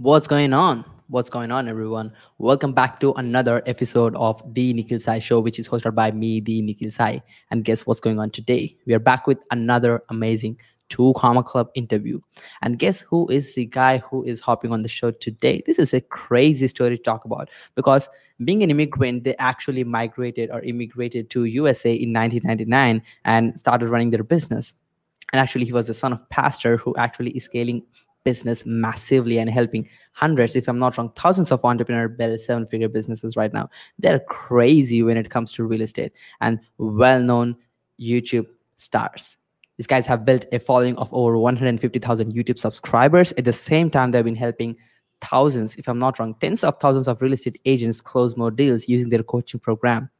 What's going on? What's going on, everyone? Welcome back to another episode of the Nikhil Sai Show, which is hosted by me, the Nikhil Sai. And guess what's going on today? We are back with another amazing Two Comma Club interview. And guess who is the guy who is hopping on the show today? This is a crazy story to talk about because being an immigrant, they actually migrated or immigrated to USA in 1999 and started running their business. And actually, he was the son of pastor who actually is scaling business massively and helping hundreds, if I'm not wrong, thousands of entrepreneur build seven figure businesses right now. They're crazy when it comes to real estate and well known YouTube stars. These guys have built a following of over 150,000 YouTube subscribers. At the same time, they've been helping thousands, if I'm not wrong, tens of thousands of real estate agents close more deals using their coaching program.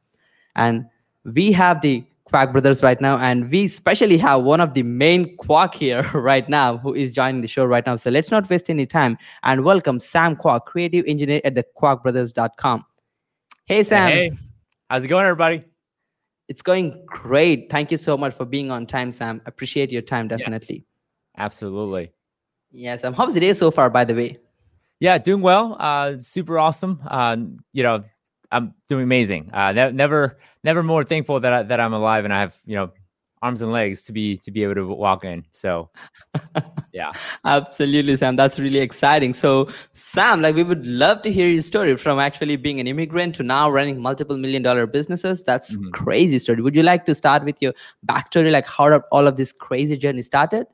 And we have the Kwak Brothers right now, and we especially have one of the main Kwak here right now who is joining the show right now. So let's not waste any time and welcome Sam Kwak, creative engineer at the kwakbrothers.com. Hey, Sam. Hey, how's it going, everybody? It's going great. Thank you so much for being on time, Sam. Appreciate your time, definitely. Yes, absolutely. Yes. Um, how's the day so far, by the way? Yeah, doing well. Uh, super awesome. Uh, you know, I'm doing amazing. Uh, ne- never, never more thankful that I, that I'm alive and I have you know arms and legs to be to be able to walk in. So, yeah, absolutely, Sam. That's really exciting. So, Sam, like we would love to hear your story from actually being an immigrant to now running multiple million dollar businesses. That's mm-hmm. crazy story. Would you like to start with your backstory, like how all of this crazy journey started?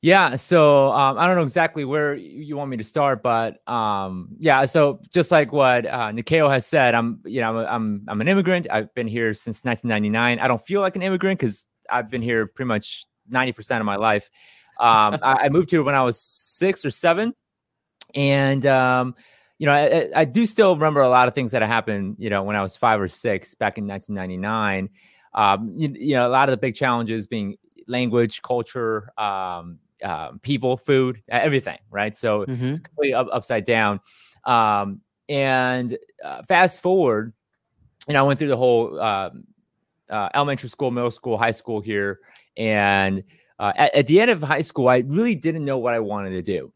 Yeah, so um, I don't know exactly where you want me to start, but um, yeah, so just like what uh, Nikhil has said, I'm you know I'm I'm an immigrant. I've been here since 1999. I don't feel like an immigrant because I've been here pretty much 90 percent of my life. Um, I, I, moved here when I was six or seven, and um, you know I, I, do still remember a lot of things that happened. You know when I was five or six back in 1999. Um, you, you know a lot of the big challenges being language, culture, um, um, people, food, everything, right? So mm-hmm. it's completely up, upside down. Um, and uh, fast forward, you know, I went through the whole um, uh, elementary school, middle school, high school here, and uh, at, at, the end of high school, I really didn't know what I wanted to do.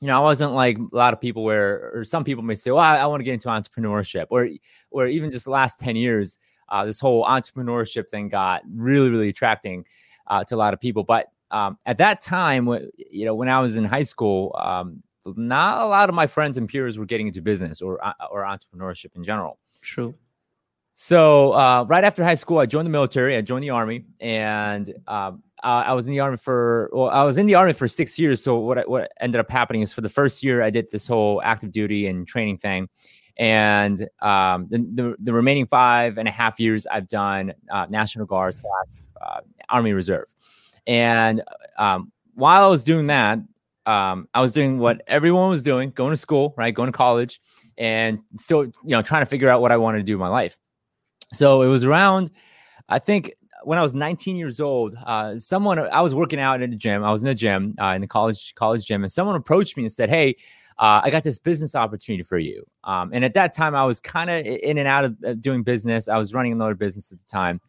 You know, I wasn't like a lot of people where, or some people may say, "Well, I, I want to get into entrepreneurship," or, or even just the last ten years, uh, this whole entrepreneurship thing got really, really attracting uh, to a lot of people. But um, at that time, you know, when I was in high school, um, not a lot of my friends and peers were getting into business or uh, or entrepreneurship in general. True. So uh, right after high school, I joined the military. I joined the army, and um, uh, I was in the army for well, I was in the army for six years. So what what ended up happening is for the first year, I did this whole active duty and training thing, and um, the, the, the remaining five and a half years, I've done uh, National Guard slash uh, Army Reserve. And um, while I was doing that, um, I was doing what everyone was doing, going to school, right, going to college, and still, you know, trying to figure out what I wanted to do in my life. So it was around, I think, when I was 19 years old, uh, someone I was working out in the gym. I was in the gym uh, in the college college gym, and someone approached me and said, "Hey, uh, I got this business opportunity for you." Um, and at that time, I was kind of in and out of doing business. I was running another business at the time,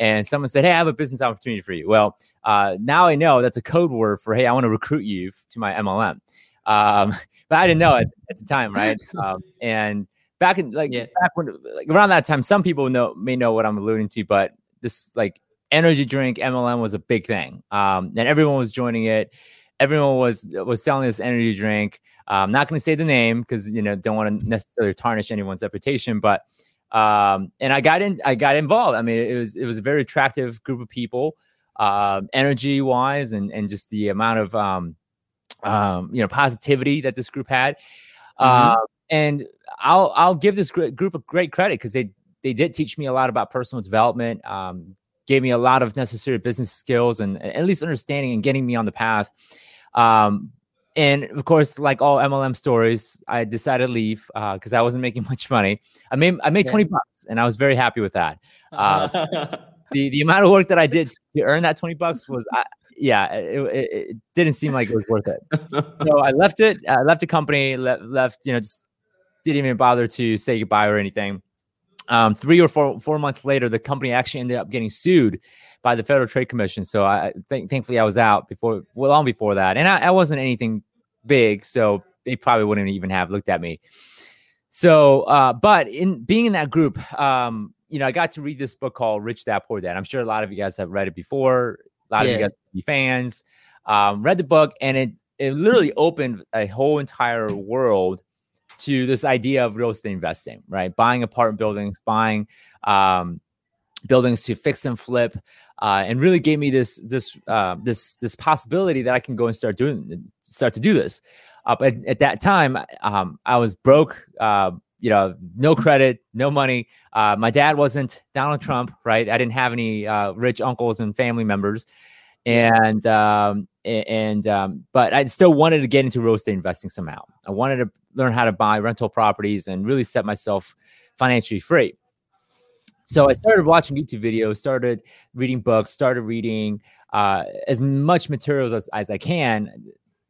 and someone said, "Hey, I have a business opportunity for you." Well, uh, now I know that's a code word for, "Hey, I want to recruit you to my MLM." Um, but I didn't know it at the time, right? Um, and back in like yeah. back when like around that time, some people know may know what I'm alluding to, but this like energy drink MLM was a big thing, um, and everyone was joining it. Everyone was was selling this energy drink. Uh, I'm not going to say the name because you know don't want to necessarily tarnish anyone's reputation, but um, and I got in, I got involved. I mean, it was it was a very attractive group of people, uh, energy wise, and and just the amount of um, um, you know positivity that this group had. Mm-hmm. Uh, and I'll I'll give this group a great credit because they they did teach me a lot about personal development. Um, gave me a lot of necessary business skills and at least understanding and getting me on the path. Um, and of course, like all MLM stories, I decided to leave because uh, I wasn't making much money. I made I made yeah. twenty bucks, and I was very happy with that. Uh, the the amount of work that I did to earn that twenty bucks was, uh, yeah, it, it, it, didn't seem like it was worth it. so I left it. I left the company. Left, left you know, just didn't even bother to say goodbye or anything. Um, three or four four months later, the company actually ended up getting sued by the Federal Trade Commission. So I think thankfully I was out before, well, long before that, and I, I wasn't anything big, so they probably wouldn't even have looked at me. So, uh, but in being in that group, um, you know, I got to read this book called Rich Dad Poor Dad. I'm sure a lot of you guys have read it before. A lot yeah. of you guys be fans. Um, read the book, and it it literally opened a whole entire world to this idea of real estate investing, right? Buying apartment buildings, buying um, buildings to fix and flip, uh, and really gave me this this uh, this this possibility that I can go and start doing start to do this. Uh, but at, that time, um, I was broke. Uh, you know, no credit, no money. Uh, my dad wasn't Donald Trump, right? I didn't have any uh, rich uncles and family members, and um, and um, but I still wanted to get into real estate investing somehow. I wanted to learn how to buy rental properties and really set myself financially free. So I started watching YouTube videos, started reading books, started reading uh, as much materials as, as I can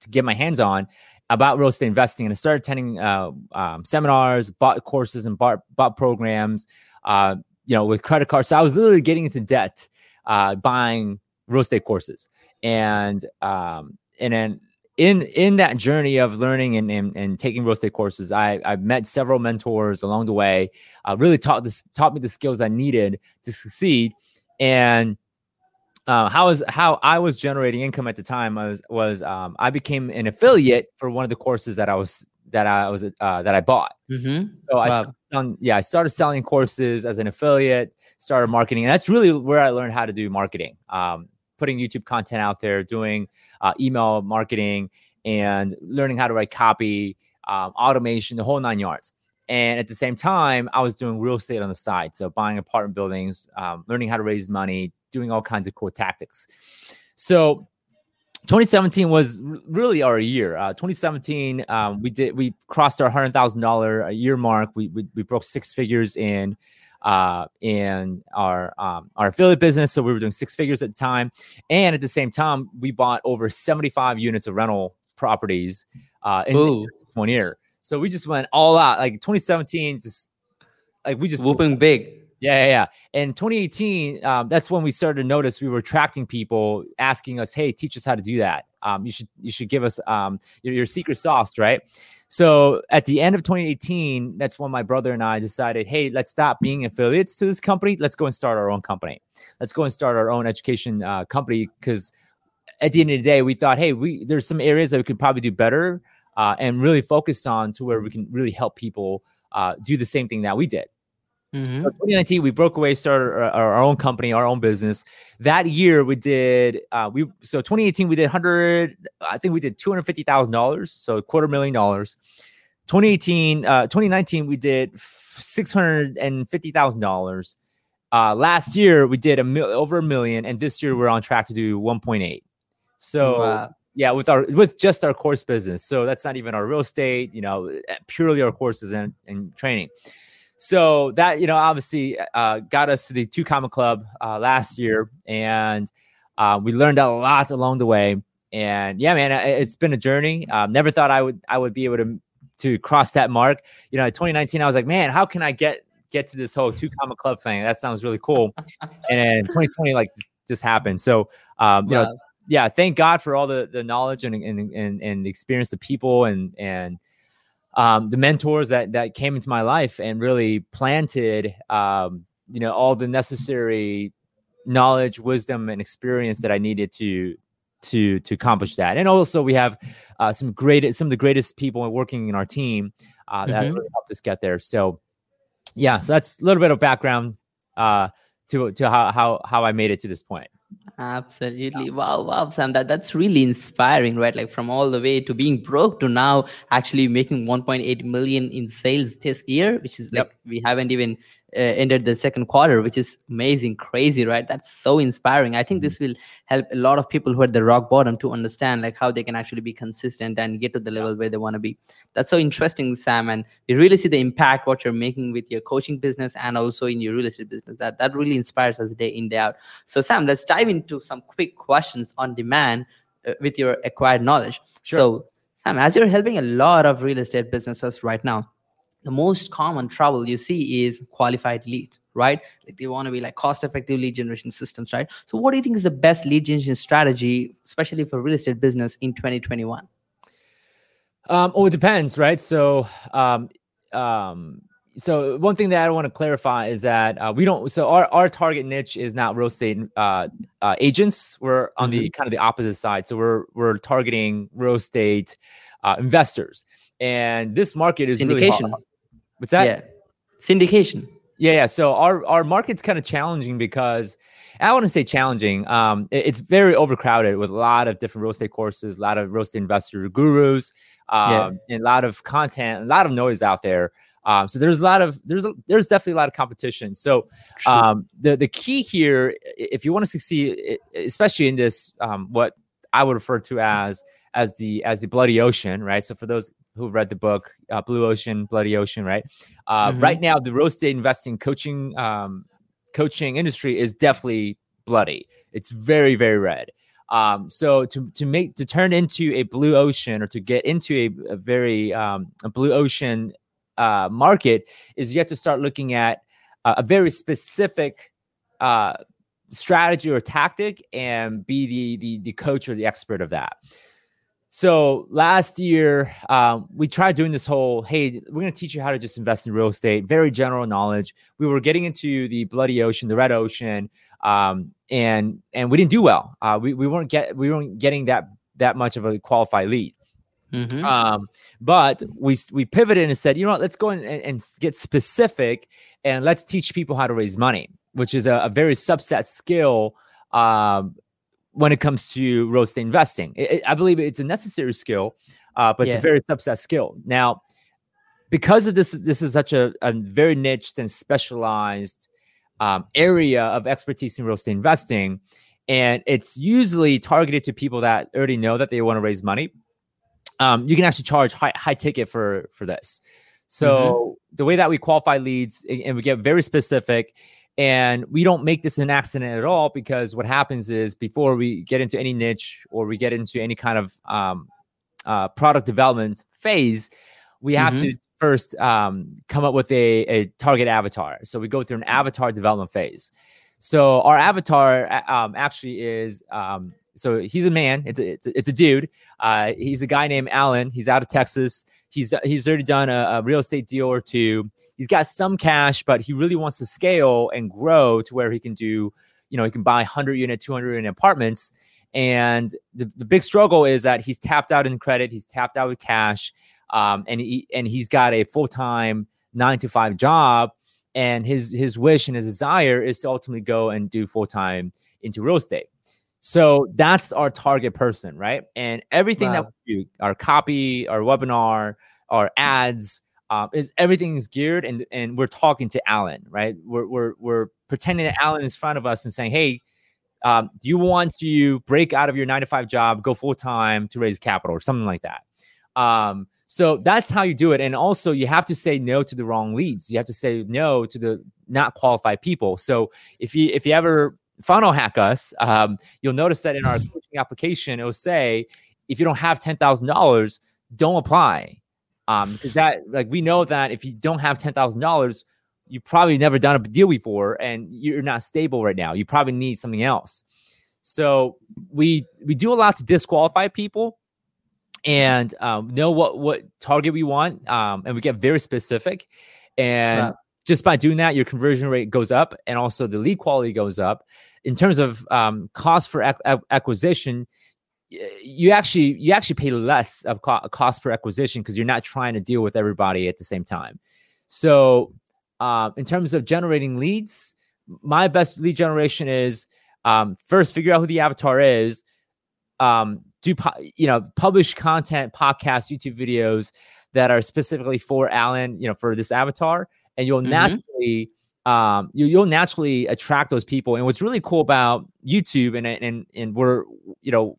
to get my hands on about real estate investing. And I started attending uh, um, seminars, bought courses, and bought, bought programs. Uh, you know, with credit cards. So I was literally getting into debt, uh, buying real estate courses, and um, and then in in that journey of learning and, and, and taking real estate courses, I I met several mentors along the way. Uh, really taught this taught me the skills I needed to succeed. And uh, how how I was generating income at the time was was um, I became an affiliate for one of the courses that I was that I was uh, that I bought. Mm-hmm. So wow. I started, yeah I started selling courses as an affiliate, started marketing, and that's really where I learned how to do marketing. Um, putting YouTube content out there, doing uh, email marketing, and learning how to write copy, um, automation, the whole nine yards. And at the same time, I was doing real estate on the side. So buying apartment buildings, um, learning how to raise money, doing all kinds of cool tactics. So 2017 was really our year. Uh, 2017, um, we did we crossed our hundred thousand dollar a year mark. We, we, we broke six figures in uh, in our um, our affiliate business. So we were doing six figures at the time, and at the same time, we bought over 75 units of rental properties uh, in one year. So we just went all out. Like 2017, just like we just whooping big. Yeah, yeah, yeah. In 2018, um, that's when we started to notice we were attracting people asking us, "Hey, teach us how to do that. Um, you should you should give us um, your, your secret sauce, right?" So at the end of 2018, that's when my brother and I decided, hey, let's stop being affiliates to this company. Let's go and start our own company. Let's go and start our own education uh, company because at the end of the day, we thought, hey, we there's some areas that we could probably do better uh, and really focus on to where we can really help people uh, do the same thing that we did. Mm-hmm. 2019, we broke away, started our, our, own company, our own business. That year, we did uh, we so 2018 we did 100. I think we did 250 thousand dollars, so a quarter million dollars. 2018, uh, 2019 we did 650 thousand uh, dollars. Last year we did a mil- over a million, and this year we're on track to do 1.8. So. Wow yeah with our with just our course business so that's not even our real estate you know purely our courses and, and training so that you know obviously uh, got us to the two comma club uh, last year and uh, we learned a lot along the way. And yeah man it's been a journey. Um, never thought i would i would be able to to cross that mark. You know in 2019 i was like man how can i get get to this whole two comma club thing? That sounds really cool. And then 2020 like just happened. So um you know yeah. thank god for all the the knowledge and and and, and the experience the people and and um, the mentors that that came into my life and really planted um, you know all the necessary knowledge wisdom and experience that i needed to to to accomplish that. And also we have uh, some great some of the greatest people working in our team uh, that mm-hmm. really helped us get there. So yeah so that's a little bit of background uh, to to how how how i made it to this point Absolutely. Wow, wow, Sam. That that's really inspiring, right? Like from all the way to being broke to now actually making 1.8 million in sales this year, which is like we haven't even ended the second quarter, which is amazing, crazy, right? That's so inspiring. I think mm-hmm. this will help a lot of people who are at the rock bottom to understand like how they can actually be consistent and get to the level where they want to be. That's so interesting, Sam. And we really see the impact what you're making with your coaching business and also in your real estate business. That that really inspires us day in day out. So, Sam, let's dive into some quick questions on demand uh, with your acquired knowledge. Sure. So, Sam, as you're helping a lot of real estate businesses right now the most common trouble you see is qualified lead right like they want to be like cost effective lead generation systems right so what do you think is the best lead generation strategy especially for real estate business in 2021 Um, oh, it depends, right? So, um, um, so one thing that I want to clarify is that uh, we don't. So our, our target niche is not real estate uh, uh, agents. We're on mm-hmm. the kind of the opposite side. So we're we're targeting real estate uh, investors, and this market is really hard. What's that? Yeah, syndication. Yeah, yeah. So our our market's kind of challenging because I want to say challenging. Um, it, it's very overcrowded with a lot of different real estate courses, a lot of real estate investor gurus, um, yeah. and a lot of content, a lot of noise out there. Um, so there's a lot of there's a, there's definitely a lot of competition. So um, the the key here, if you want to succeed, especially in this, um, what I would refer to as as the as the bloody ocean, right? So for those who read the book uh, Blue Ocean, Bloody Ocean, right? Uh, mm-hmm. Right now, the real estate investing coaching um, coaching industry is definitely bloody. It's very very red. Um, so to to make to turn into a blue ocean or to get into a, a very um, a blue ocean uh, market is you have to start looking at uh, a very specific uh, strategy or tactic and be the, the the coach or the expert of that. So last year, um, we tried doing this whole hey, we're going to teach you how to just invest in real estate, very general knowledge. We were getting into the bloody ocean, the red ocean, um, and and we didn't do well. Uh, we we weren't get we weren't getting that that much of a qualified lead. Mm-hmm. Um, but we we pivoted and said, you know what, let's go and, and get specific and let's teach people how to raise money, which is a, a very subset skill um, when it comes to real estate investing. It, it, I believe it's a necessary skill, uh, but yeah. it's a very subset skill. Now, because of this, this is such a, a very niche and specialized um, area of expertise in real estate investing. And it's usually targeted to people that already know that they want to raise money. Um, you can actually charge high, high ticket for for this. So mm-hmm. the way that we qualify leads and we get very specific and we don't make this an accident at all because what happens is before we get into any niche or we get into any kind of um, uh, product development phase, we have mm-hmm. to first um, come up with a, a target avatar. So we go through an avatar development phase. So our avatar um, actually is um, so he's a man. It's a, it's a, it's a dude. Uh, he's a guy named Alan. He's out of Texas. He's he's already done a, a, real estate deal or two. He's got some cash, but he really wants to scale and grow to where he can do, you know, he can buy 100 unit, 200 unit apartments. And the, the big struggle is that he's tapped out in credit. He's tapped out with cash, um, and he and he's got a full time nine to five job. And his his wish and his desire is to ultimately go and do full time into real estate. So that's our target person, right? And everything wow. that we do, our copy, our webinar, our ads, um, is everything is geared and and we're talking to Alan, right? We're we're we're pretending that Alan is in front of us and saying, hey, um, you want to break out of your nine to five job, go full time to raise capital or something like that. Um, so that's how you do it. And also, you have to say no to the wrong leads. You have to say no to the not qualified people. So if you if you ever funnel hack us, um, you'll notice that in our coaching application, it will say, if you don't have $10,000, don't apply. Um, because that, like, we know that if you don't have $10,000, you probably never done a deal before and you're not stable right now. You probably need something else. So we we do a lot to disqualify people and um, know what what target we want, um, and we get very specific. And just by doing that, your conversion rate goes up, and also the lead quality goes up in terms of um, cost for ac- acquisition, you actually you actually pay less of co- cost per acquisition because you're not trying to deal with everybody at the same time. So, uh, in terms of generating leads, my best lead generation is um, first figure out who the avatar is. Um, do you know publish content, podcasts, YouTube videos that are specifically for Alan, you know, for this avatar, and you'll mm-hmm. naturally um, you, you'll naturally attract those people. And what's really cool about YouTube and and and we're you know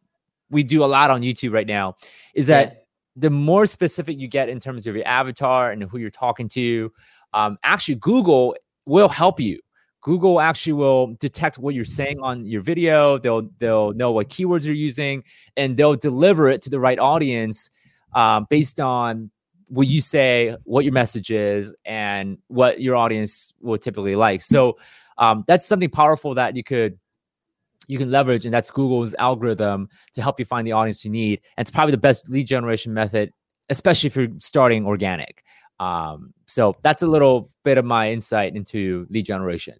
we do a lot on YouTube right now is that yeah. the more specific you get in terms of your avatar and who you're talking to, um, actually Google will help you. Google actually will detect what you're saying on your video. They'll they'll know what keywords you're using, and they'll deliver it to the right audience um, based on what you say, what your message is, and what your audience will typically like. So um, that's something powerful that you could you can leverage, and that's Google's algorithm to help you find the audience you need. And it's probably the best lead generation method especially if you're starting organic. Um, so that's a little bit of my insight into lead generation.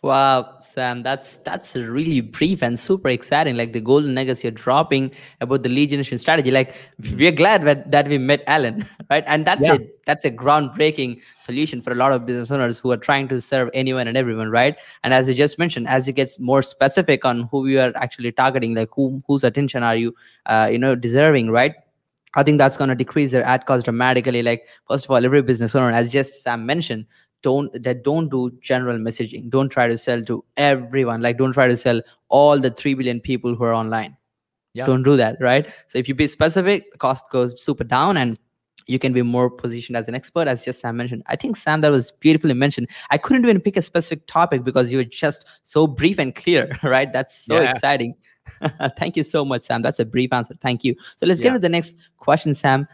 Wow, Sam, that's that's really brief and super exciting. Like the golden nuggets you're dropping about the lead generation strategy. Like we're glad that, that we met Alan, right? And that's yeah. it. That's a groundbreaking solution for a lot of business owners who are trying to serve anyone and everyone, right? And as you just mentioned, as you get more specific on who you are actually targeting, like who whose attention are you, uh, you know, deserving, right? I think that's going to decrease their ad cost dramatically. Like, first of all, every business owner, as just Sam mentioned, don't that don't do general messaging. Don't try to sell to everyone. Like don't try to sell all the 3 billion people who are online. Yeah. don't do that right? So if you be specific the cost goes super down and you can be more positioned as an expert as just sam mentioned. I think sam that was beautifully mentioned. I couldn't even pick a specific topic because you were just so brief and clear right? That's so yeah. exciting. Thank you so much sam. That's a brief answer. Thank you. So let's yeah. get to the next question sam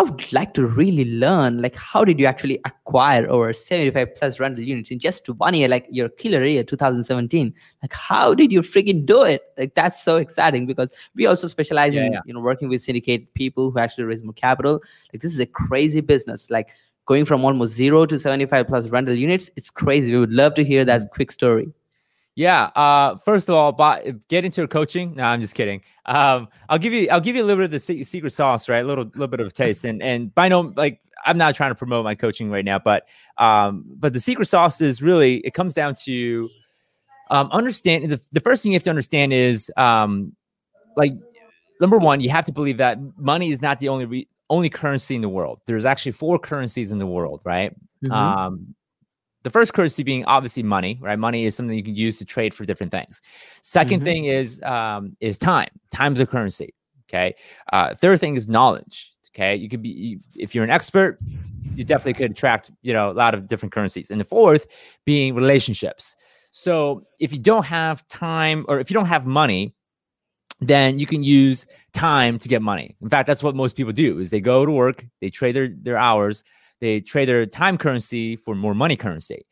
I would like to really learn like how did you actually acquire over 75 plus rental units in just one year, like your killer year 2017. Like how did you freaking do it? Like that's so exciting because we also specialize yeah, in yeah. you know working with syndicate people who actually raise more capital. Like this is a crazy business. Like going from almost zero to 75 plus rental units, it's crazy. We would love to hear that mm. quick story. Yeah. Uh, first of all, but get into your coaching. No, I'm just kidding. Um, I'll give you, I'll give you a little bit of the secret sauce, right? A little, little bit of a taste. And and by no, like, I'm not trying to promote my coaching right now, but um, but the secret sauce is really it comes down to um, understand. The, the first thing you have to understand is um, like number one, you have to believe that money is not the only re- only currency in the world. There's actually four currencies in the world, right? Mm-hmm. Um, the first currency being obviously money, right? Money is something you can use to trade for different things. 2nd mm-hmm. thing is um, is time. Time's a currency. Okay. Uh, third thing is knowledge. Okay. You could be you, if you're an expert, you definitely could attract you know a lot of different currencies. And the fourth being relationships. So if you don't have time or if you don't have money, then you can use time to get money. In fact, that's what most people do is they go to work, they trade their, their hours, they trade their time currency for more money currency.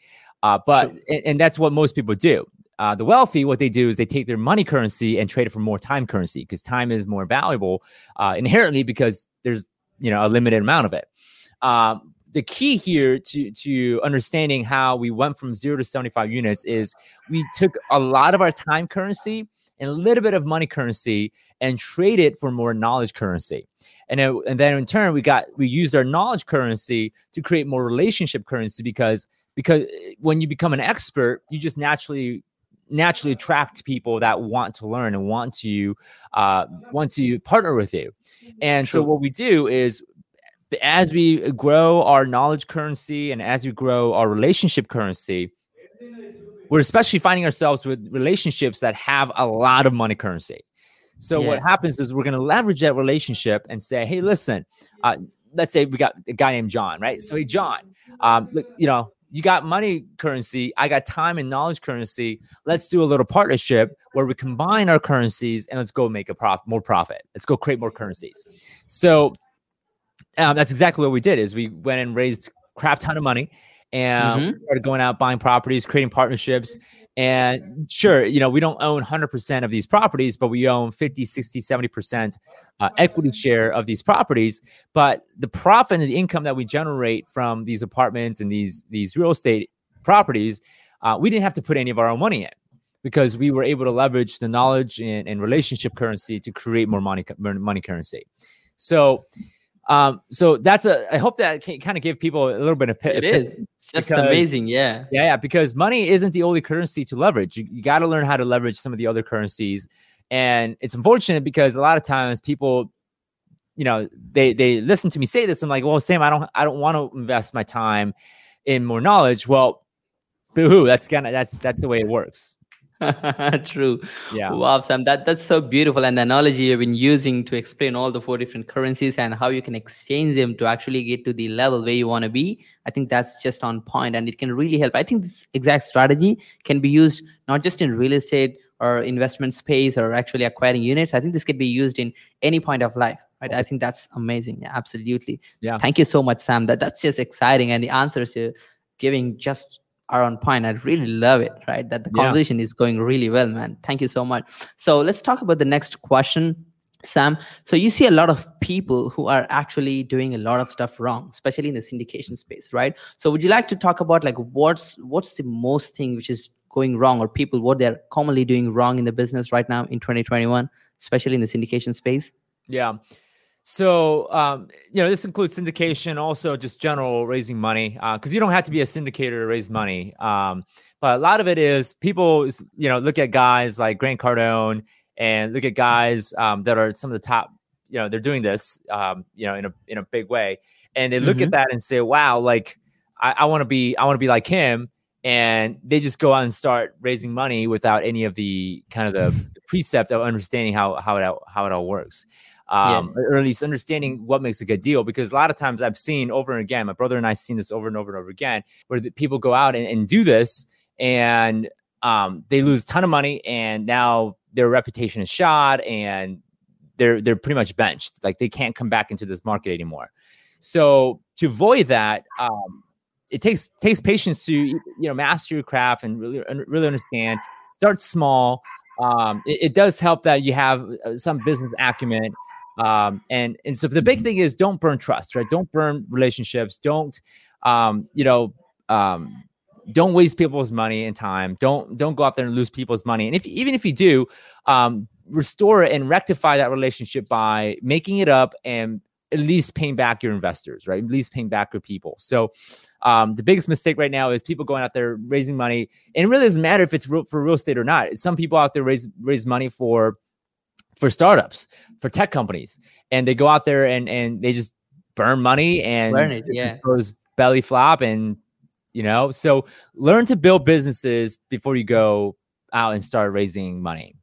Uh, but sure. and, and, that's what most people do. Uh, the wealthy, what they do is they take their money currency and trade it for more time currency because time is more valuable uh, inherently because there's you know a limited amount of it. Um, the key here to to understanding how we went from zero to 75 units is we took a lot of our time currency and a little bit of money currency and trade it for more knowledge currency. And then, and then in turn, we got we used our knowledge currency to create more relationship currency because because eh, when you become an expert, you just naturally naturally attract people that want to learn and want to uh, want to partner with you. And True. so what we do is as we grow our knowledge currency and as we grow our relationship currency, we're especially finding ourselves with relationships that have a lot of money currency. So yeah. what happens is we're going to leverage that relationship and say, hey, listen, uh, let's say we got a guy named John, right? So hey, John, um, you know, you got money currency, I got time and knowledge currency. Let's do a little partnership where we combine our currencies and let's go make a profit, more profit. Let's go create more currencies. So um, that's exactly what we did. Is we went and raised crap ton of money and mm-hmm. started going out buying properties, creating partnerships. And sure, you know, we don't own 100% of these properties, but we own 50, 60, 70% uh, equity share of these properties. But the profit and the income that we generate from these apartments and these, these real estate properties, uh, we didn't have to put any of our own money in because we were able to leverage the knowledge and, and relationship currency to create more money, money currency. So, um, so that's a. I hope that can kind of give people a little bit of. It is. It's just because, amazing. Yeah. Yeah, yeah. Because money isn't the only currency to leverage. You, you got to learn how to leverage some of the other currencies, and it's unfortunate because a lot of times people, you know, they they listen to me say this. I'm like, well, Sam, I don't I don't want to invest my time in more knowledge. Well, boo hoo. That's kind of that's that's the way it works. True. Yeah. Wow, Sam, that, that's so beautiful. And the analogy you've been using to explain all the four different currencies and how you can exchange them to actually get to the level where you want to be, I think that's just on point and it can really help. I think this exact strategy can be used not just in real estate or investment space or actually acquiring units. I think this could be used in any point of life. Right. I think that's amazing. Yeah, absolutely. Yeah. Thank you so much, Sam. That that's just exciting. And the answers you're giving just are on point. I really love it, right? That the conversation yeah. is going really well, man. Thank you so much. So let's talk about the next question. Sam, so you see a lot of people who are actually doing a lot of stuff wrong, especially in the syndication space, right? So would you like to talk about like what's what's the most thing which is going wrong or people what they're commonly doing wrong in the business right now in 2021, especially in the syndication space? Yeah. So, um, you know, this includes syndication, also just general raising money, because uh, you don't have to be a syndicator to raise money. Um, but a lot of it is people, you know, look at guys like Grant Cardone and look at guys um, that are some of the top. You know, they're doing this, um, you know, in a in a big way, and they look mm-hmm. at that and say, "Wow, like I, I want to be, I want to be like him." And they just go out and start raising money without any of the kind of the, the precept of understanding how how it how it all works. Um, yeah. or at least understanding what makes a good deal. Because a lot of times I've seen over and again, my brother and I've seen this over and over and over again, where people go out and, and do this and um, they lose a ton of money, and now their reputation is shot and they're they're pretty much benched. Like they can't come back into this market anymore. So to avoid that, um, it takes takes patience to you know master your craft and really really understand. Start small. Um, it, it, does help that you have uh, some business acumen. Um, and and so the big thing is don't burn trust, right? Don't burn relationships. Don't um, you know um, don't waste people's money and time. Don't don't go out there and lose people's money. And if even if you do, um, restore it and rectify that relationship by making it up and at least paying back your investors, right? At least paying back your people. So, um, the biggest mistake right now is people going out there raising money, and it really doesn't matter if it's real, for real estate or not. Some people out there raise raise money for for startups, for tech companies, and they go out there and and they just burn money and it, yeah. goes belly flop and you know so learn to build businesses before you go out and start raising money.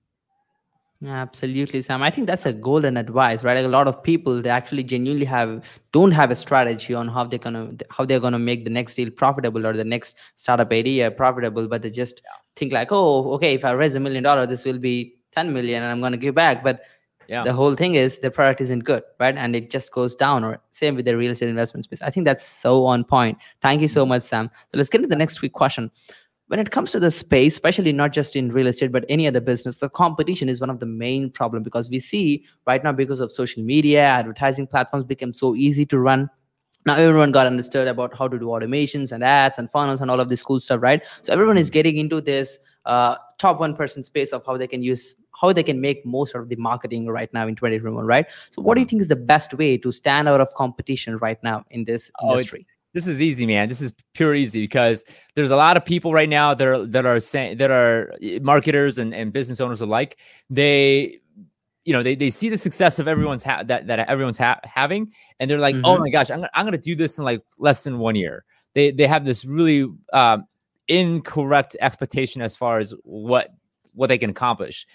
Absolutely sam. I think that's a golden advice right? Like a lot of people they actually genuinely have don't have a strategy on how they're gonna how they're gonna make the next deal profitable or the next startup idea profitable but they just think like oh okay if i raise a million dollar this will be 10 million and i'm gonna give back. But yeah. the whole thing is the product isn't good right? And it just goes down or same with the real estate investment space. I think that's so on point. Thank you so mm-hmm. much sam. So let's get to the next quick question. When it comes to the space especially not just in real estate but any other business the competition is one of the main problem because we see right now because of social media advertising platforms become so easy to run now everyone got understood about how to do automations and ads and funnels and all of this cool stuff right? So everyone is mm-hmm. getting into this uh, top one person space of how they can use how they can make most of the marketing right now in 2021 right? So what do you think is the best way to stand out of competition right now in this oh, industry? this is easy man. This is pure easy because there's a lot of people right now that are that are saying that are eh, marketers and, and business owners alike. They you know they, they see the success of everyone's ha- that, that everyone's ha- having and they're like oh mm-hmm. oh my gosh I'm, I'm gonna do this in like less than one year they they have this really um, incorrect expectation as far as what what they can accomplish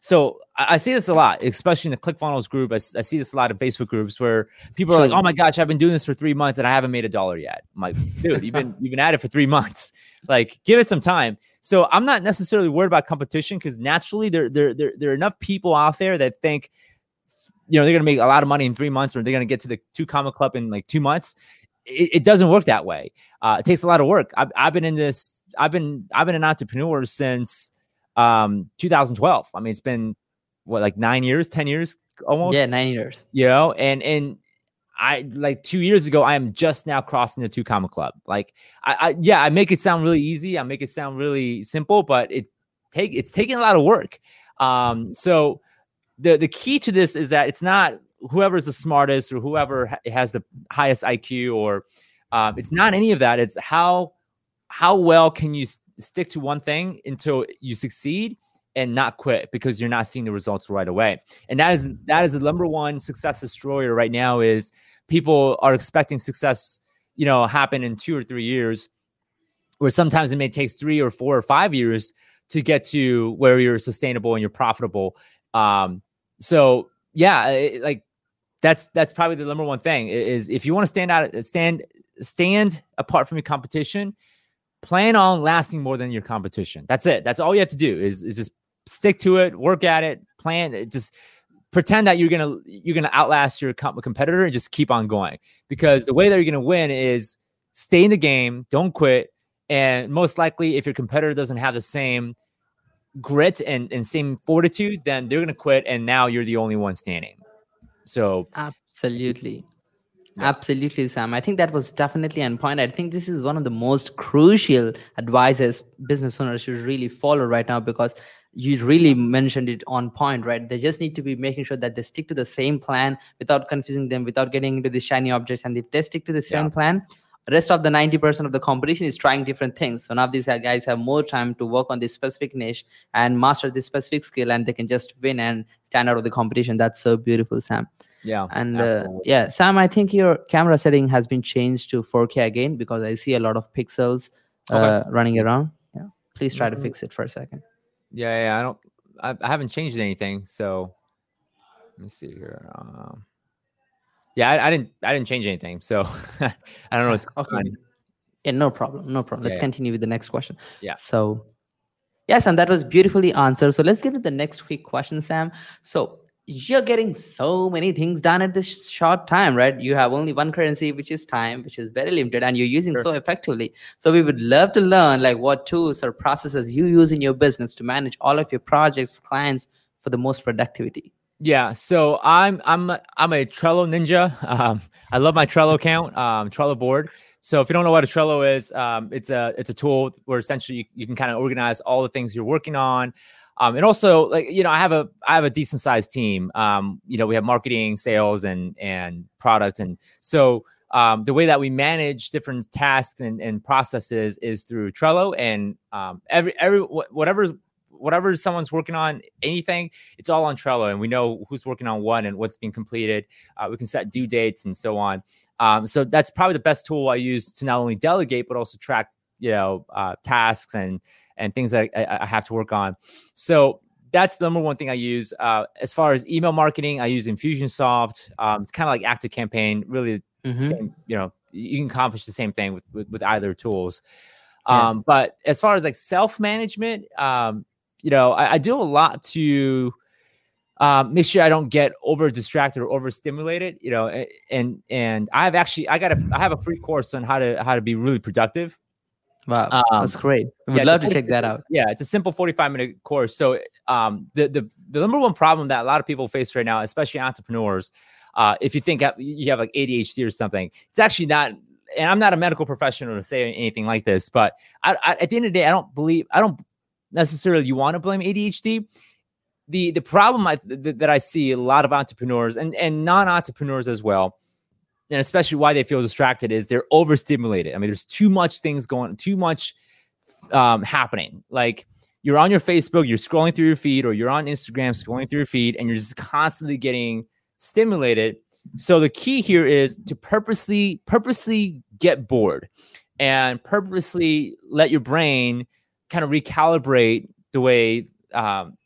so I, I, see this a lot, especially in the ClickFunnels group. I, I, see this a lot in Facebook groups where people are like, "Oh my gosh, I've been doing this for three months and I haven't made a dollar yet." I'm like, "Dude, you've been you've been at it for three months. Like, give it some time." So I'm not necessarily worried about competition because naturally there there there there are enough people out there that think, you know, they're gonna make a lot of money in three months or they're gonna get to the two comma club in like two months. It, it doesn't work that way. Uh, it takes a lot of work. I've, I've been in this. I've been I've been an entrepreneur since um 2012 i mean it's been what like nine years 10 years almost yeah nine years you know and and i like two years ago i am just now crossing the two comma club. Like I, I yeah i make it sound really easy. I make it sound really simple but it take it's taking a lot of work. Um so the the key to this is that it's not whoever's the smartest or whoever has the highest iq or um, it's not any of that. It's how how well can you stick to one thing until you succeed and not quit because you're not seeing the results right away. And that is that is the number one success destroyer right now is people are expecting success, you know, happen in 2 or 3 years where sometimes it may take 3 or 4 or 5 years to get to where you're sustainable and you're profitable. Um so yeah, it, like that's that's probably the number one thing is if you want to stand out stand stand apart from your competition plan on lasting more than your competition. That's it. That's all you have to do is, is just stick to it, work at it, plan it, just pretend that you're gonna you're gonna outlast your competitor and just keep on going. Because the way that you're gonna win is stay in the game, don't quit, and most likely if your competitor doesn't have the same grit and, and same fortitude, then they're gonna quit, and now you're the only one standing. So absolutely. Yeah. Absolutely, Sam. I think that was definitely on point. I think this is one of the most crucial advices business owners should really follow right now because you really mentioned it on point, right? They just need to be making sure that they stick to the same plan without confusing them, without getting into the shiny objects. And if they stick to the same yeah. plan, rest of the 90% of the competition is trying different things so now these guys have more time to work on this specific niche and master this specific skill and they can just win and stand out of the competition that's so beautiful sam yeah and uh, yeah sam i think your camera setting has been changed to 4k again because i see a lot of pixels uh, okay. running around yeah please try to mm-hmm. fix it for a second yeah yeah i don't i, I haven't changed anything so let me see here um yeah, I, I, didn't I didn't change anything, so I don't know what's okay. On. Yeah, no problem, no problem. Let's yeah, continue with the next question. Yeah. So, yes, and that was beautifully answered. So let's get to the next quick question, Sam. So you're getting so many things done at this short time, right? You have only one currency, which is time, which is very limited, and you're using sure. so effectively. So we would love to learn like what tools or processes you use in your business to manage all of your projects, clients for the most productivity. Yeah, so I'm I'm I'm a Trello ninja. Um, I love my Trello account, um, Trello board. So if you don't know what a Trello is, um, it's a it's a tool where essentially you, you can kind of organize all the things you're working on. Um, and also like you know I have a I have a decent sized team. Um, you know we have marketing, sales, and and product, and so um, the way that we manage different tasks and, and processes is through Trello. And um, every every whatever whatever someone's working on, anything, it's all on Trello, and we know who's working on what and what's being completed. Uh, we can set due dates and so on. Um, so that's probably the best tool I use to not only delegate but also track, you know, uh, tasks and and things that I, I, have to work on. So that's the number one thing I use. Uh, as far as email marketing, I use Infusionsoft. Um, it's kind of like Active Campaign, really. Mm-hmm. Same, you know, you can accomplish the same thing with with, with either tools. Um, but as far as like self management, um, you know, I, I do a lot to um, make sure I don't get over distracted or overstimulated. You know, and and I've actually I got a I have a free course on how to how to be really productive. Wow, um, that's great. We'd yeah, love to check that out. Yeah, it's a simple 45 minute course. So um, the, the the number one problem that a lot of people face right now, especially entrepreneurs, uh, if you think you have like ADHD or something, it's actually not. And I'm not a medical professional to say anything like this, but I, I, at the end of the day, I don't believe I don't necessarily you want to blame ADHD. The the problem I, th- that I see a lot of entrepreneurs and and non entrepreneurs as well, and especially why they feel distracted is they're overstimulated. I mean, there's too much things going, too much um, happening. Like you're on your Facebook, you're scrolling through your feed, or you're on Instagram scrolling through your feed, and you're just constantly getting stimulated. So the key here is to purposely purposely get bored and purposely let your brain kind of recalibrate the way um,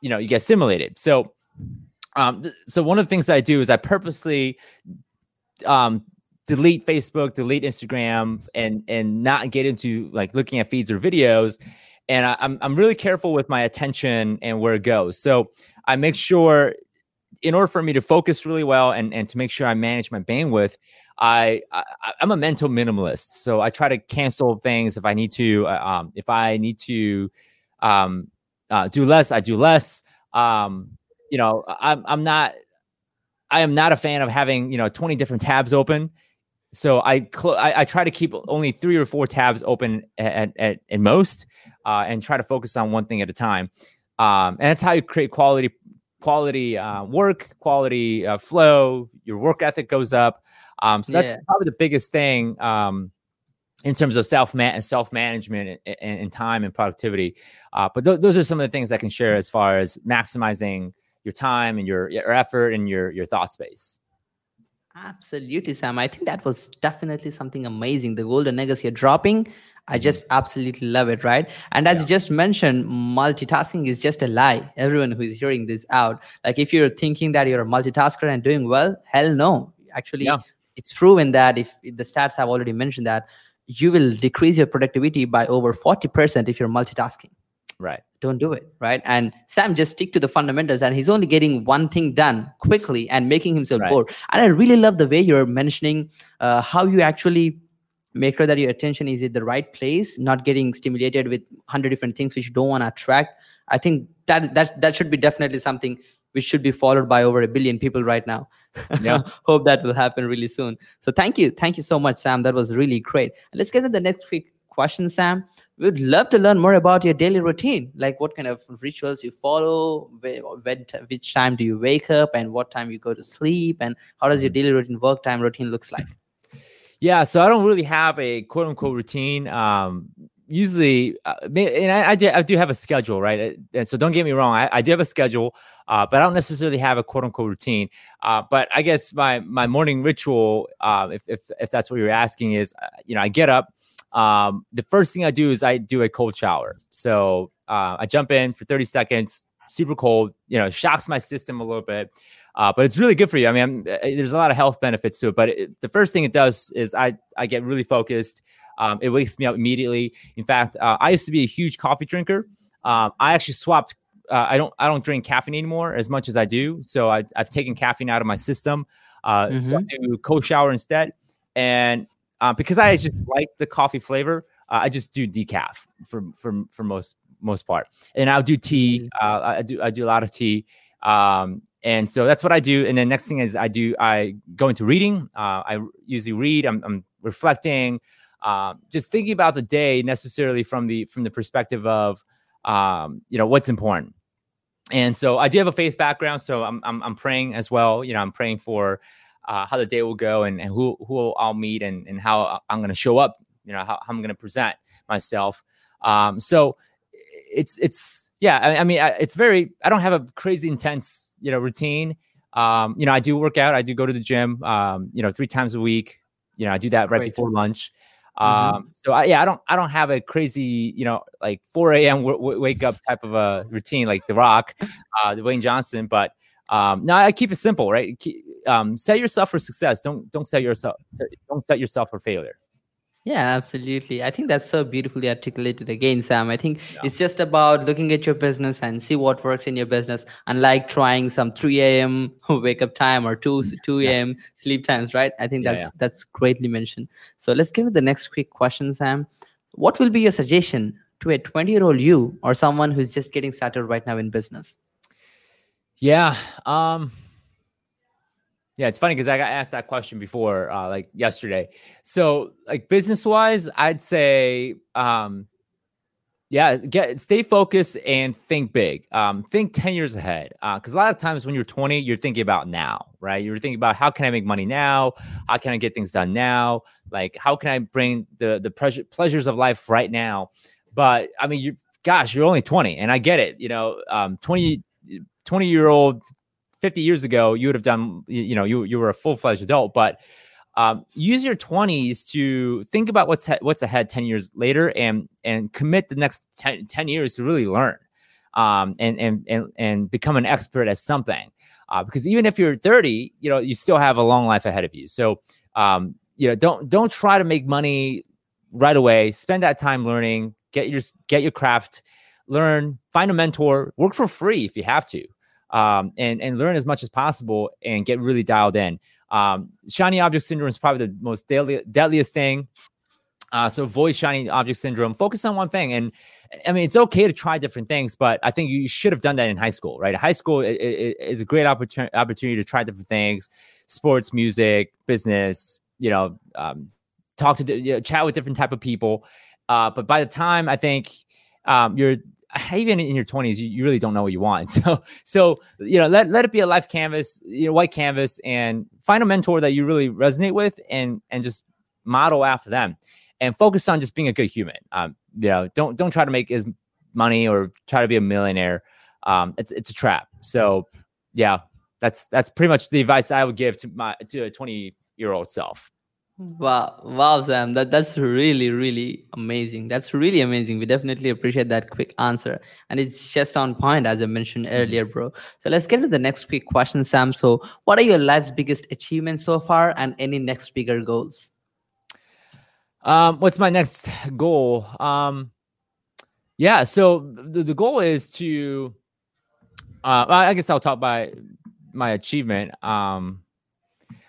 you know you get stimulated. So, um, so one of the things that I do is I purposely um, delete Facebook, delete Instagram, and and not get into like looking at feeds or videos. And I, I'm I'm really careful with my attention and where it goes. So I make sure, in order for me to focus really well and and to make sure I manage my bandwidth, I, I am a mental minimalist, so I try to cancel things if I need to. Uh, um, if I need to um, uh, do less, I do less. Um, you know, I'm I'm not I am not a fan of having you know 20 different tabs open. So I, cl- I, I try to keep only three or four tabs open at at, at most, uh, and try to focus on one thing at a time. Um, and that's how you create quality quality uh, work, quality uh, flow. Your work ethic goes up. Um, so that's yeah. probably the biggest thing um, in terms of self man and self management and, and, time and productivity. Uh, but th- those are some of the things I can share as far as maximizing your time and your, your effort and your your thought space. Absolutely, Sam. I think that was definitely something amazing. The golden nuggets you're dropping. I mm-hmm. just absolutely love it, right? And as yeah. you just mentioned, multitasking is just a lie. Everyone who is hearing this out, like if you're thinking that you're a multitasker and doing well, hell no. Actually, yeah it's proven that if the stats have already mentioned that you will decrease your productivity by over 40% if you're multitasking right don't do it right and sam just stick to the fundamentals and he's only getting one thing done quickly and making himself right. bored and i really love the way you're mentioning uh, how you actually make sure that your attention is at the right place not getting stimulated with 100 different things which you don't want to attract I think that that that should be definitely something which should be followed by over a billion people right now. Yeah. Hope that will happen really soon. So thank you. Thank you so much, Sam. That was really great. Let's get to the next quick question, Sam. We'd love to learn more about your daily routine. Like what kind of rituals you follow, when, which time do you wake up, and what time you go to sleep, and how does your daily routine, work time routine looks like? Yeah, so I don't really have a quote unquote routine. Um, usually, uh, and I, I, do, I do have a schedule, right? Uh, And so don't get me wrong, I, I do have a schedule, uh, but I don't necessarily have a quote unquote routine. Uh, but I guess my my morning ritual, uh, if, if if that's what you're asking, is you know I get up. Um, the first thing I do is I do a cold shower. So uh, I jump in for 30 seconds, super cold. You know, shocks my system a little bit. Uh, but it's really good for you. I mean, I'm, uh, there's a lot of health benefits to it. But it, the first thing it does is I I get really focused. Um, it wakes me up immediately. In fact, uh, I used to be a huge coffee drinker. Um, I actually swapped. Uh, I don't I don't drink caffeine anymore as much as I do. So I, I've taken caffeine out of my system. Uh, So I do cold shower instead. And uh, because I just like the coffee flavor, uh, I just do decaf for for for most most part. And I'll do tea. Uh, I do I do a lot of tea. Um, and so that's what I do. And then next thing is I do I go into reading. Uh, I usually read. I'm, I'm reflecting, um, just thinking about the day necessarily from the from the perspective of um, you know what's important. And so I do have a faith background, so I'm I'm, I'm praying as well. You know, I'm praying for uh, how the day will go and, and who who I'll meet and and how I'm going to show up. You know, how, how I'm going to present myself. Um, so it's it's yeah. I, I mean, I, it's very. I don't have a crazy intense you know routine. Um, you know, I do work out. I do go to the gym. Um, you know, three times a week. You know, I do that right before lunch. Mhm. Um, so I, yeah, I don't, I don't have a crazy, you know, like 4 a.m. W- w- wake up type of a routine like The Rock, uh, Dwayne Johnson. But um, no, I keep it simple, right? Keep, um, set yourself for success. Don't, don't set yourself, don't set yourself for failure. Yeah, absolutely. I think that's so beautifully articulated again, Sam. I think Yeah. it's just about looking at your business and see what works in your business, unlike trying some 3 a.m. wake up time or 2 2 Yeah. a.m. sleep times, right? I think Yeah, that's yeah. that's greatly mentioned. So let's give it the next quick question, Sam. What will be your suggestion to a 20 year old you or someone who's just getting started right now in business? Yeah. Um, yeah, it's funny because I got asked that question before, uh, like yesterday. So, like business wise, I'd say, um, yeah, get stay focused and think big. Um, think ten years ahead. Because a lot of times when you're 20, you're thinking about now, right? You're thinking about how can I make money now? How can I get things done now? Like how can I bring the the pleasure, pleasures of life right now? But I mean, you, gosh, you're only 20, and I get it. You know, um, 20 20 year old 50 years ago you would have done you, know you, you were a full-fledged adult but um, use your 20s to think about what's he- what's ahead 10 years later and and commit the next 10, 10 years to really learn um, and, and and and become an expert at something uh, because even if you're 30 you know you still have a long life ahead of you. So um, you know don't don't try to make money right away. Spend that time learning. Get your get your craft learn find a mentor work for free if you have to um, and and learn as much as possible and get really dialed in. Um, shiny object syndrome is probably the most deadly, deadliest thing. Uh, so avoid shiny object syndrome. Focus on one thing. And i mean it's okay to try different things but i think you should have done that in high school right? High school is a great opportunity opportunity to try different things sports music business you know um, talk to you know, chat with different type of people. Uh, but by the time i think um, you're even in your 20s you, you really don't know what you want. So so you know let, let it be a life canvas you know white canvas and find a mentor that you really resonate with and and just model after them and focus on just being a good human. Um you know don't don't try to make as money or try to be a millionaire. Um it's it's a trap. So yeah that's that's pretty much the advice i would give to my to a 20 year old self Wow, wow, Sam, that that's really, really amazing. That's really amazing. We definitely appreciate that quick answer, and it's just on point, as I mentioned earlier, bro. So let's get to the next quick question, Sam. So, what are your life's biggest achievements so far, and any next bigger goals? Um, what's my next goal? Um, yeah, so the, the goal is to, uh, I I guess I'll talk by my achievement. Um,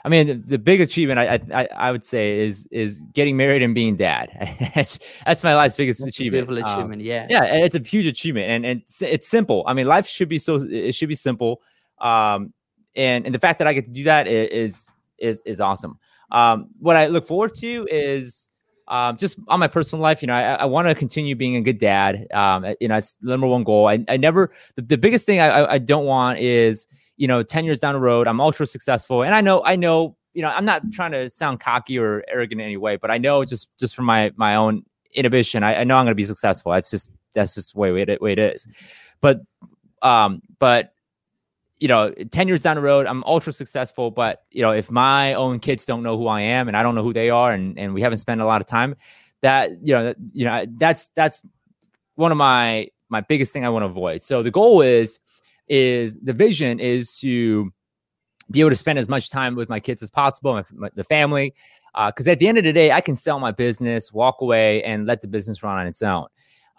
I mean, the, big achievement I, I I would say is is getting married and being dad. that's that's my life's biggest That's achievement. Um, achievement. yeah. yeah it's a huge achievement and, and it's, it's simple i mean life should be so it should be simple um and and the fact that i get to do that is is is awesome um what i look forward to is um just on my personal life you know i, I want to continue being a good dad um you know it's the number one goal i, I never the, the biggest thing I i don't want is you know 10 years down the road i'm ultra successful. And i know i know you know i'm not trying to sound cocky or arrogant in any way but i know just just from my my own inhibition i, I know i'm going to be successful. That's just that's just the way it, way it is. But um but you know 10 years down the road i'm ultra successful but you know if my own kids don't know who i am and i don't know who they are and and we haven't spent a lot of time that you know that, you know that's that's one of my my biggest thing i want to avoid. So the goal is is the vision is to be able to spend as much time with my kids as possible my, my, the family because at the end of the day i can sell my business walk away and let the business run on its own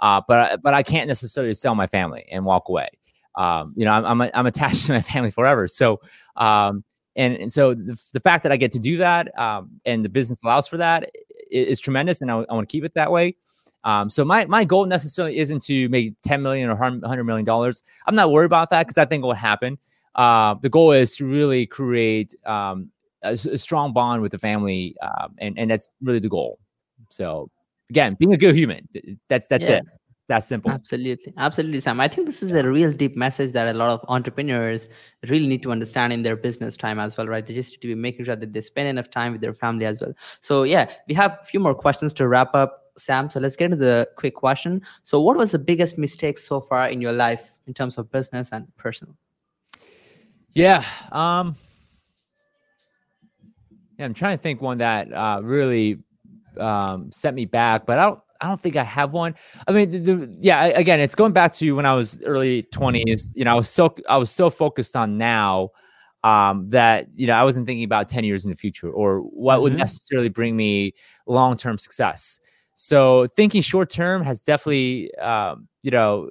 uh, but I- but I can't necessarily sell my family and walk away. Um, you know, I'm, I'm I'm attached to my family forever. So um, and and so the, the fact that I get to do that um, and the business allows for that is, is, tremendous, and I, want to keep it that way. Um, so my my goal necessarily isn't to make 10 million or 100 million dollars. I'm not worried about that because I think it will happen. Uh, the goal is to really create um, a, a strong bond with the family, um, and and that's really the goal. So again, being a good human, that's that's Yeah. it. That's simple. Absolutely. Absolutely, Sam. I think this is a real deep message that a lot of entrepreneurs really need to understand in their business time as well, right? They just need to be making sure that they spend enough time with their family as well. So, yeah, we have a few more questions to wrap up, Sam. So, let's get into the quick question. So, what was the biggest mistake so far in your life in terms of business and personal? Yeah. Um Yeah, I'm trying to think one that uh really um set me back, but I don't I don't think I have one. I mean, the, the, yeah, again, it's going back to when I was early 20s, you know, I was so I was so focused on now um that, you know, I wasn't thinking about 10 years in the future or what would Mhm. necessarily bring me long-term success. So, thinking short term has definitely um, you know,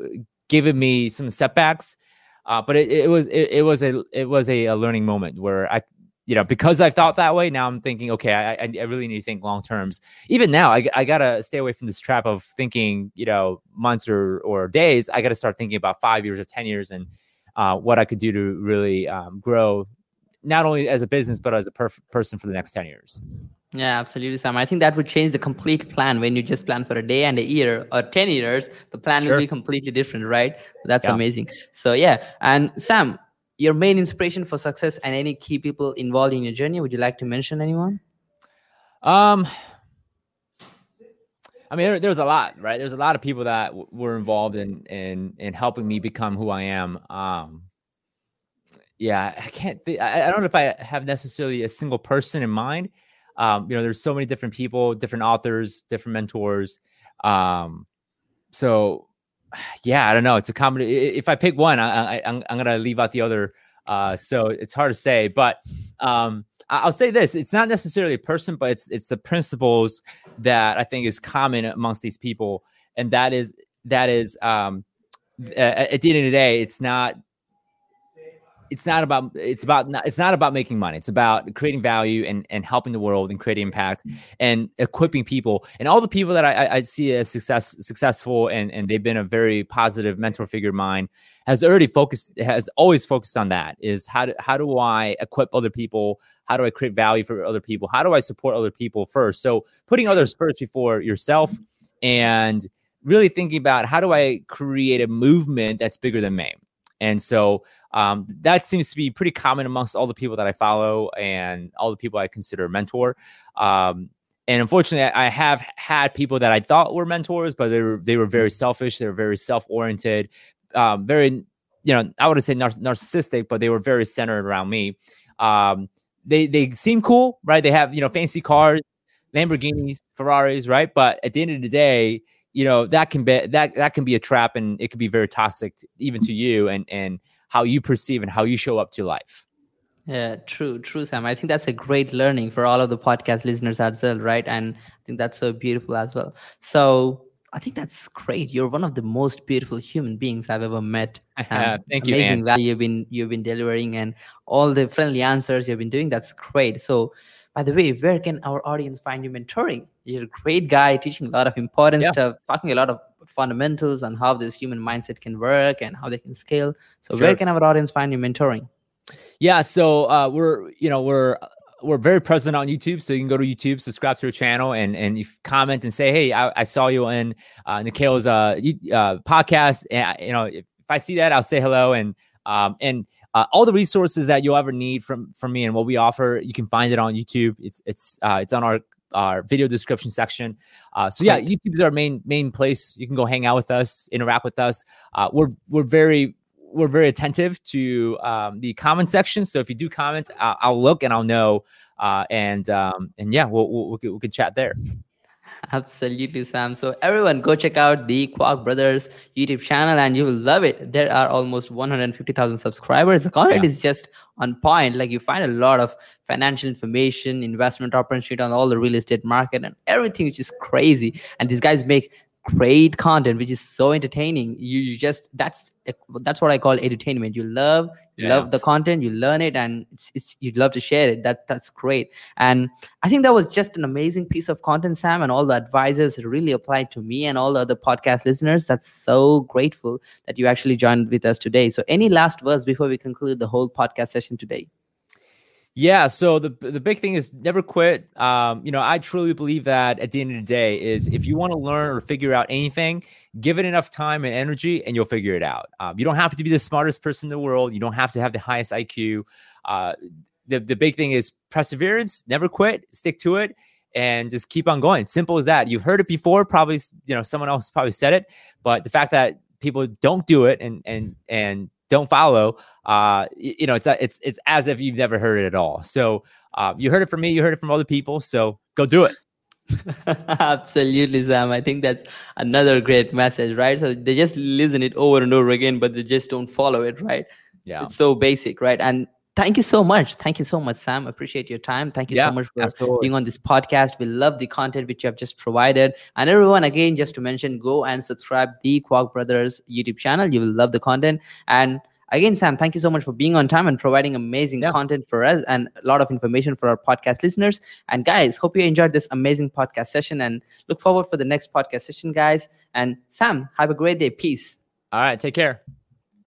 given me some setbacks uh, but it, it was it, it was a it was a, a learning moment where I you know because I thought that way now I'm thinking okay I I, really need to think long terms even now I, I gotta stay away from this trap of thinking you know months or or days I gotta start thinking about five years or ten years and uh, what I could do to really um, grow not only as a business but as a perf- person for the next ten years. Yeah, absolutely, Sam. I think that would change the complete plan when you just plan for a day and a year or 10 years. The plan Sure. will be completely different, right? That's Yeah. amazing. So, yeah. And Sam, your main inspiration for success and any key people involved in your journey, would you like to mention anyone? Um, I mean, there, there's a lot, right? There's a lot of people that w- were involved in in in helping me become who I am. Um, yeah, I can't. Th- I, I don't know if I have necessarily a single person in mind. Um, you know, there's so many different people, different authors, different mentors. Um, so yeah, I don't know. It's a combination. If I pick one, I, I'm gonna leave out the other. Uh, so it's hard to say, but um, I'll say this: it's not necessarily a person, but it's it's the principles that I think is common amongst these people, and that is that is um, at the end of the day, it's not it's not about it's about not, it's not about making money. It's about creating value and and helping the world and creating impact mm. and equipping people. And all the people that i i, see as success successful and and they've been a very positive mentor figure of mine has already focused has always focused on that is how do how do i equip other people? How do i create value for other people? How do i support other people first? So putting others first before yourself mm. and really thinking about how do i create a movement that's bigger than me and so um, that seems to be pretty common amongst all the people that I follow and all the people I consider a mentor. Um, and unfortunately, I have had people that I thought were mentors, but they were they were very selfish. They were very self oriented, um, very you know I would say nar- narcissistic, but they were very centered around me. Um, they they seem cool, right? They have you know fancy cars, Lamborghinis, Ferraris, right? But at the end of the day, you know that can be that that can be a trap, and it can be very toxic even to you and and how you perceive and how you show up to life. Yeah, true, true, Sam. I think that's a great learning for all of the podcast listeners as well, right? And I think that's so beautiful as well. So, I think that's great. You're one of the most beautiful human beings I've ever met. Thank you. Amazing man. value you've been you've been delivering and all the friendly answers you've been doing. That's great. So, by the way, where can our audience find you mentoring? You're a great guy, teaching a lot of important Yeah. stuff, talking a lot of fundamentals on how this human mindset can work and how they can scale. So, Sure. where can our audience find you mentoring? Yeah, so uh, we're you know we're we're very present on YouTube, so you can go to YouTube, subscribe to our channel, and and you comment and say, hey, I, I saw you in uh, Nikhil's uh, uh, podcast, and you know if, if I see that, I'll say hello, and um and uh, all the resources that you'll ever need from from me and what we offer, you can find it on YouTube. It's it's uh, it's on our our video description section. Uh, so yeah, YouTube is our main main place. You can go hang out with us, interact with us. Uh, we're we're very we're very attentive to um, the comment section. So if you do comment, I'll, I'll look and I'll know. Uh, and um, and yeah, we'll, we'll we can, we can chat there. Absolutely, Sam. So everyone, go check out the Kwak Brothers YouTube channel, and you will love it. There are almost 150,000 subscribers. The content Yeah. is just on point. Like you find a lot of financial information, investment opportunity on all the real estate market, and everything is just crazy. And these guys make great content, which is so entertaining. You, you just that's that's what I call entertainment. You love Yeah. love the content, you learn it, and it's, it's you'd love to share it. That that's great. And I think that was just an amazing piece of content, Sam, and all the advisors really applied to me and all the other podcast listeners. That's so grateful that you actually joined with us today. So, any last words before we conclude the whole podcast session today? Yeah. So the the big thing is never quit. Um, you know, I truly believe that at the end of the day is if you want to learn or figure out anything, give it enough time and energy, and you'll figure it out. Um, you don't have to be the smartest person in the world. You don't have to have the highest IQ. Uh, the the big thing is perseverance. Never quit. Stick to it. And just keep on going. Simple as that. You've heard it before. Probably, you know, someone else probably said it, but the fact that people don't do it and and and don't follow uh you know it's it's it's as if you've never heard it at all so uh, you heard it from me you heard it from other people so go do it Absolutely, Sam. I think that's another great message, right? So they just listen it over and over again, but they just don't follow it, right? yeah It's so basic, right? And thank you so much. Thank you so much, Sam. Appreciate your time. Thank you Yeah, so much for absolutely being on this podcast. We love the content which you have just provided. And everyone, again, just to mention, go and subscribe the Kwak Brothers YouTube channel. You will love the content. And again, Sam, thank you so much for being on time and providing amazing Yeah. content for us and a lot of information for our podcast listeners. And guys, hope you enjoyed this amazing podcast session and look forward for the next podcast session, guys. And Sam, have a great day. Peace. all right take care